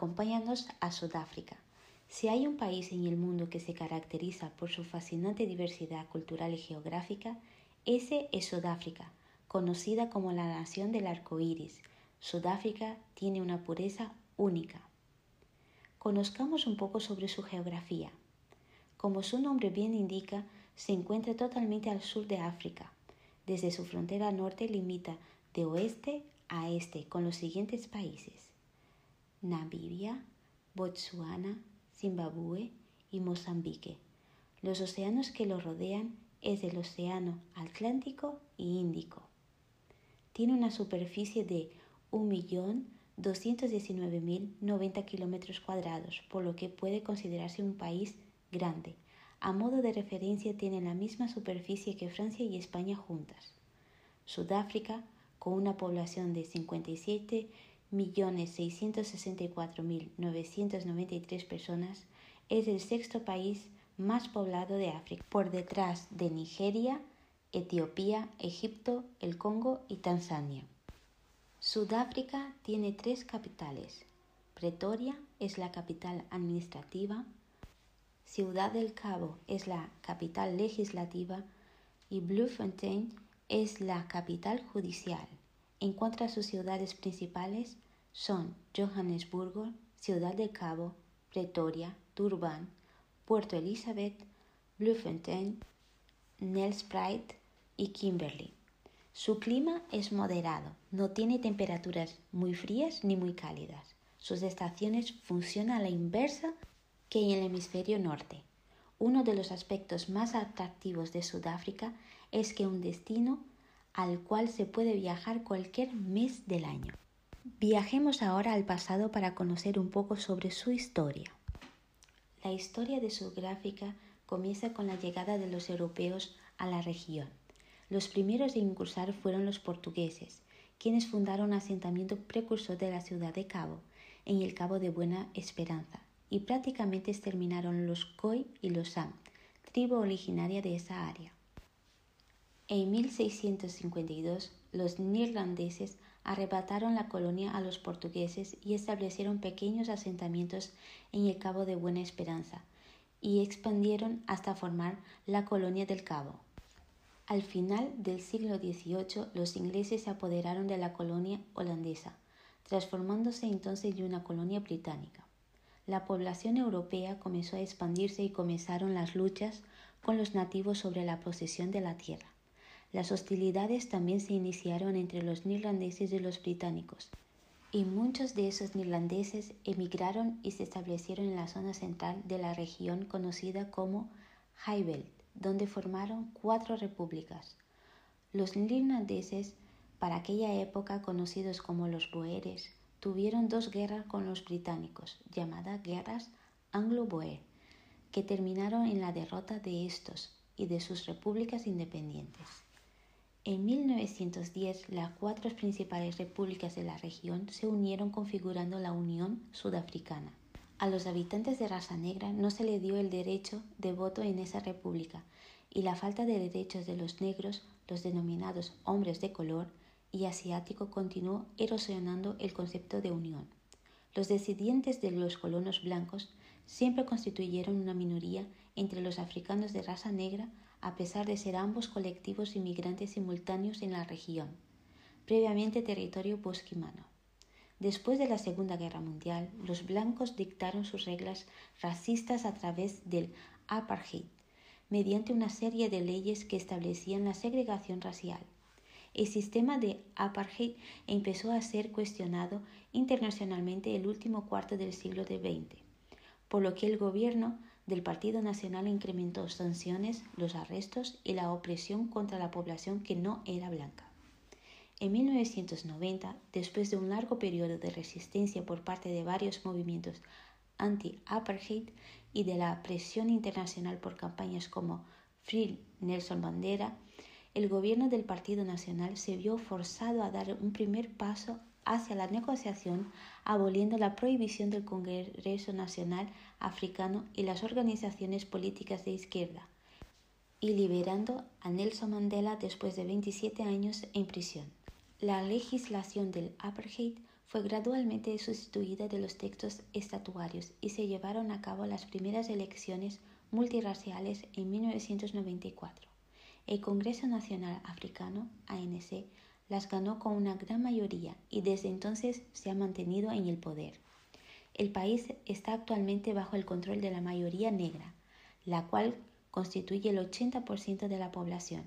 acompáñanos a Sudáfrica. Si hay un país en el mundo que se caracteriza por su fascinante diversidad cultural y geográfica, ese es Sudáfrica, conocida como la nación del arco iris. Sudáfrica tiene una pureza única. Conozcamos un poco sobre su geografía. Como su nombre bien indica, se encuentra totalmente al sur de África. Desde su frontera norte limita de oeste a este con los siguientes países: Namibia, Botsuana, Zimbabue y Mozambique. Los océanos que lo rodean es el Océano Atlántico y Índico. Tiene una superficie de 1.219.090 kilómetros cuadrados, por lo que puede considerarse un país grande. A modo de referencia tiene la misma superficie que Francia y España juntas. Sudáfrica con una población de 57.664.993 personas, es el sexto país más poblado de África, por detrás de Nigeria, Etiopía, Egipto, el Congo y Tanzania. Sudáfrica tiene tres capitales. Pretoria es la capital administrativa, Ciudad del Cabo es la capital legislativa y Bloemfontein es la capital judicial. En cuanto a sus ciudades principales son Johannesburgo, Ciudad del Cabo, Pretoria, Durban, Puerto Elizabeth, Bloemfontein, Nelspruit y Kimberley. Su clima es moderado, no tiene temperaturas muy frías ni muy cálidas. Sus estaciones funcionan a la inversa que en el hemisferio norte. Uno de los aspectos más atractivos de Sudáfrica es que un destino al cual se puede viajar cualquier mes del año. Viajemos ahora al pasado para conocer un poco sobre su historia. La historia de Sudáfrica comienza con la llegada de los europeos a la región. Los primeros en incursar fueron los portugueses, quienes fundaron un asentamiento precursor de la ciudad de Cabo, en el Cabo de Buena Esperanza, y prácticamente exterminaron los Khoi y los San, tribu originaria de esa área. En 1652 los neerlandeses arrebataron la colonia a los portugueses y establecieron pequeños asentamientos en el Cabo de Buena Esperanza y expandieron hasta formar la colonia del Cabo. Al final del siglo XVIII los ingleses se apoderaron de la colonia holandesa, transformándose entonces en una colonia británica la población europea comenzó a expandirse y comenzaron las luchas con los nativos sobre la posesión de la tierra. Las hostilidades también se iniciaron entre los neerlandeses y los británicos, y muchos de esos neerlandeses emigraron y se establecieron en la zona central de la región conocida como Highveld, donde formaron cuatro repúblicas. Los neerlandeses, para aquella época conocidos como los boeres, tuvieron dos guerras con los británicos, llamadas guerras anglo-boer, que terminaron en la derrota de estos y de sus repúblicas independientes. En 1910, las cuatro principales repúblicas de la región se unieron configurando la Unión Sudafricana. A los habitantes de raza negra no se le dio el derecho de voto en esa república y la falta de derechos de los negros, los denominados hombres de color, y asiático continuó erosionando el concepto de unión. Los descendientes de los colonos blancos siempre constituyeron una minoría entre los africanos de raza negra a pesar de ser ambos colectivos inmigrantes simultáneos en la región, previamente territorio bosquimano. Después de la Segunda Guerra Mundial, los blancos dictaron sus reglas racistas a través del apartheid, mediante una serie de leyes que establecían la segregación racial. El sistema de apartheid empezó a ser cuestionado internacionalmente el último cuarto del siglo XX, por lo que el gobierno del Partido Nacional incrementó sanciones, los arrestos y la opresión contra la población que no era blanca. En 1990, después de un largo periodo de resistencia por parte de varios movimientos anti-apartheid y de la presión internacional por campañas como Free Nelson Mandela, el gobierno del Partido Nacional se vio forzado a dar un primer paso hacia la negociación, aboliendo la prohibición del Congreso Nacional Africano y las organizaciones políticas de izquierda, y liberando a Nelson Mandela después de 27 años en prisión. La legislación del apartheid fue gradualmente sustituida de los textos estatuarios y se llevaron a cabo las primeras elecciones multirraciales en 1994. El Congreso Nacional Africano, ANC, las ganó con una gran mayoría y desde entonces se ha mantenido en el poder. El país está actualmente bajo el control de la mayoría negra, la cual constituye el 80% de la población.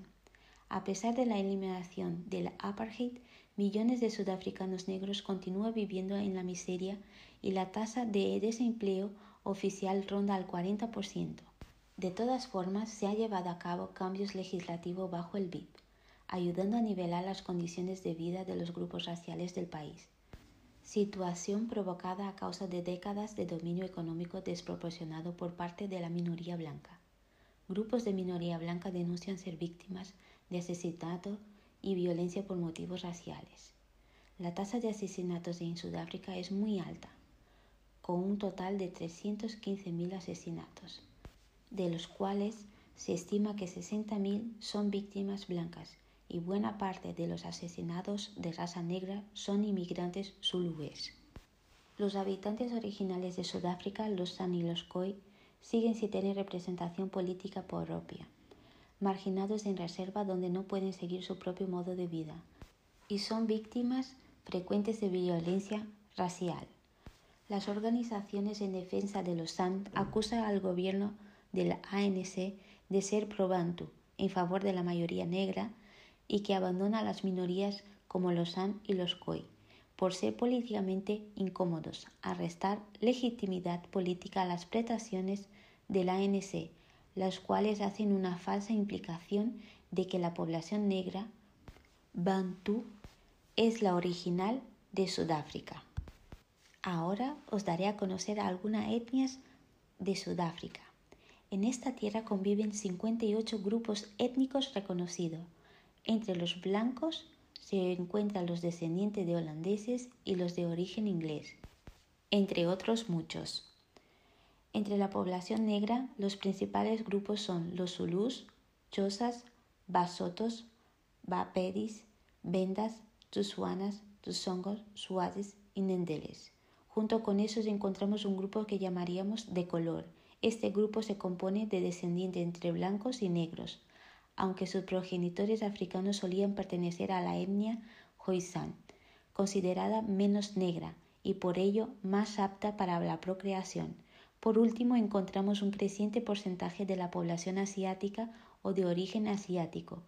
A pesar de la eliminación del apartheid, millones de sudafricanos negros continúan viviendo en la miseria y la tasa de desempleo oficial ronda al 40%. De todas formas, se ha llevado a cabo cambios legislativos bajo el BIP, ayudando a nivelar las condiciones de vida de los grupos raciales del país, situación provocada a causa de décadas de dominio económico desproporcionado por parte de la minoría blanca. Grupos de minoría blanca denuncian ser víctimas de asesinato y violencia por motivos raciales. La tasa de asesinatos en Sudáfrica es muy alta, con un total de 315.000 asesinatos de los cuales se estima que 60.000 son víctimas blancas y buena parte de los asesinados de raza negra son inmigrantes zulúes. Los habitantes originales de Sudáfrica, los San y los Khoi, siguen sin tener representación política propia, marginados en reserva donde no pueden seguir su propio modo de vida, y son víctimas frecuentes de violencia racial. Las organizaciones en defensa de los San acusan al gobierno del ANC de ser pro-Bantu en favor de la mayoría negra y que abandona a las minorías como los San y los Khoi por ser políticamente incómodos, a restar legitimidad política a las prestaciones del ANC, las cuales hacen una falsa implicación de que la población negra Bantu es la original de Sudáfrica. Ahora os daré a conocer algunas etnias de Sudáfrica. En esta tierra conviven 58 grupos étnicos reconocidos. Entre los blancos se encuentran los descendientes de holandeses y los de origen inglés, entre otros muchos. Entre la población negra, los principales grupos son los zulus, chosas, basotos, bapedis, vendas, tusuanas, tusongos, suazes y nendeles. Junto con esos encontramos un grupo que llamaríamos de color, este grupo se compone de descendientes entre blancos y negros, aunque sus progenitores africanos solían pertenecer a la etnia Khoisan, considerada menos negra y por ello más apta para la procreación. Por último, encontramos un creciente porcentaje de la población asiática o de origen asiático.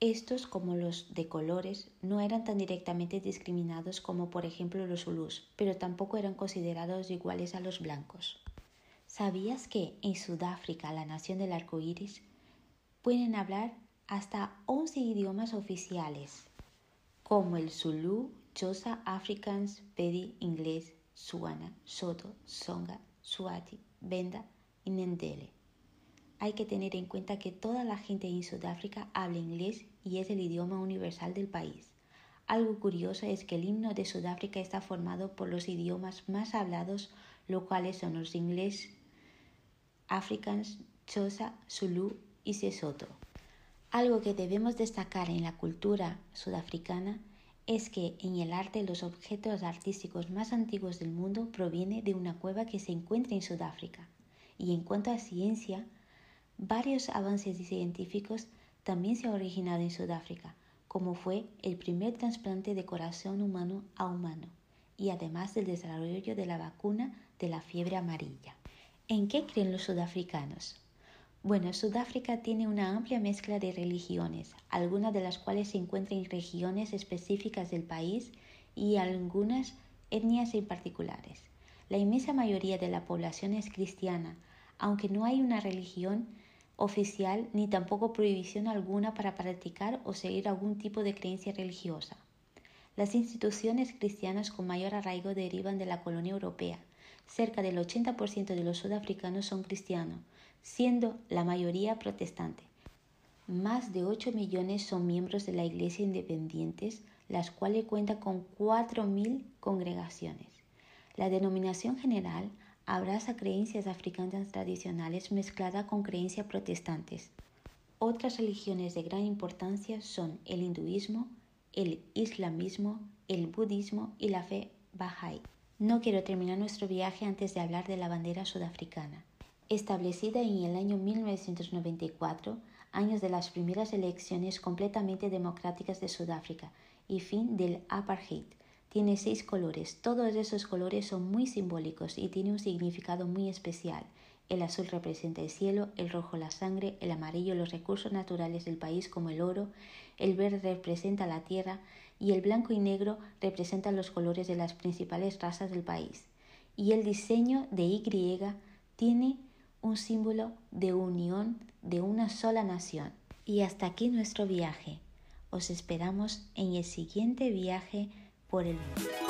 Estos, como los de colores, no eran tan directamente discriminados como por ejemplo los zulus, pero tampoco eran considerados iguales a los blancos. ¿Sabías que en Sudáfrica, la nación del arco iris, pueden hablar hasta 11 idiomas oficiales, como el Zulu, Xhosa, Afrikaans, Pedi, inglés, Suana, Soto, Songa, Swati, Benda y Nendele? Hay que tener en cuenta que toda la gente en Sudáfrica habla inglés y es el idioma universal del país. Algo curioso es que el himno de Sudáfrica está formado por los idiomas más hablados, los cuales son los inglés, Afrikaans, Xhosa, Zulu y Sesotho. Algo que debemos destacar en la cultura sudafricana es que en el arte los objetos artísticos más antiguos del mundo provienen de una cueva que se encuentra en Sudáfrica. Y en cuanto a ciencia, varios avances científicos también se han originado en Sudáfrica, como fue el primer trasplante de corazón humano a humano, y además del desarrollo de la vacuna de la fiebre amarilla. ¿En qué creen los sudafricanos? Bueno, Sudáfrica tiene una amplia mezcla de religiones, algunas de las cuales se encuentran en regiones específicas del país y algunas etnias en particulares. La inmensa mayoría de la población es cristiana, aunque no hay una religión oficial ni tampoco prohibición alguna para practicar o seguir algún tipo de creencia religiosa. Las instituciones cristianas con mayor arraigo derivan de la colonia europea, cerca del 80% de los sudafricanos son cristianos, siendo la mayoría protestante. Más de 8 millones son miembros de la Iglesia independientes, las cuales cuentan con 4.000 congregaciones. La denominación general abraza creencias africanas tradicionales mezcladas con creencias protestantes. Otras religiones de gran importancia son el hinduismo, el islamismo, el budismo y la fe bahá'í. No quiero terminar nuestro viaje antes de hablar de la bandera sudafricana. Establecida en el año 1994, años de las primeras elecciones completamente democráticas de Sudáfrica y fin del apartheid. Tiene seis colores. Todos esos colores son muy simbólicos y tiene un significado muy especial. El azul representa el cielo, el rojo la sangre, el amarillo los recursos naturales del país como el oro, el verde representa la tierra y el blanco y negro representan los colores de las principales razas del país. Y el diseño de Y tiene un símbolo de unión de una sola nación. Y hasta aquí nuestro viaje. Os esperamos en el siguiente viaje por el mundo.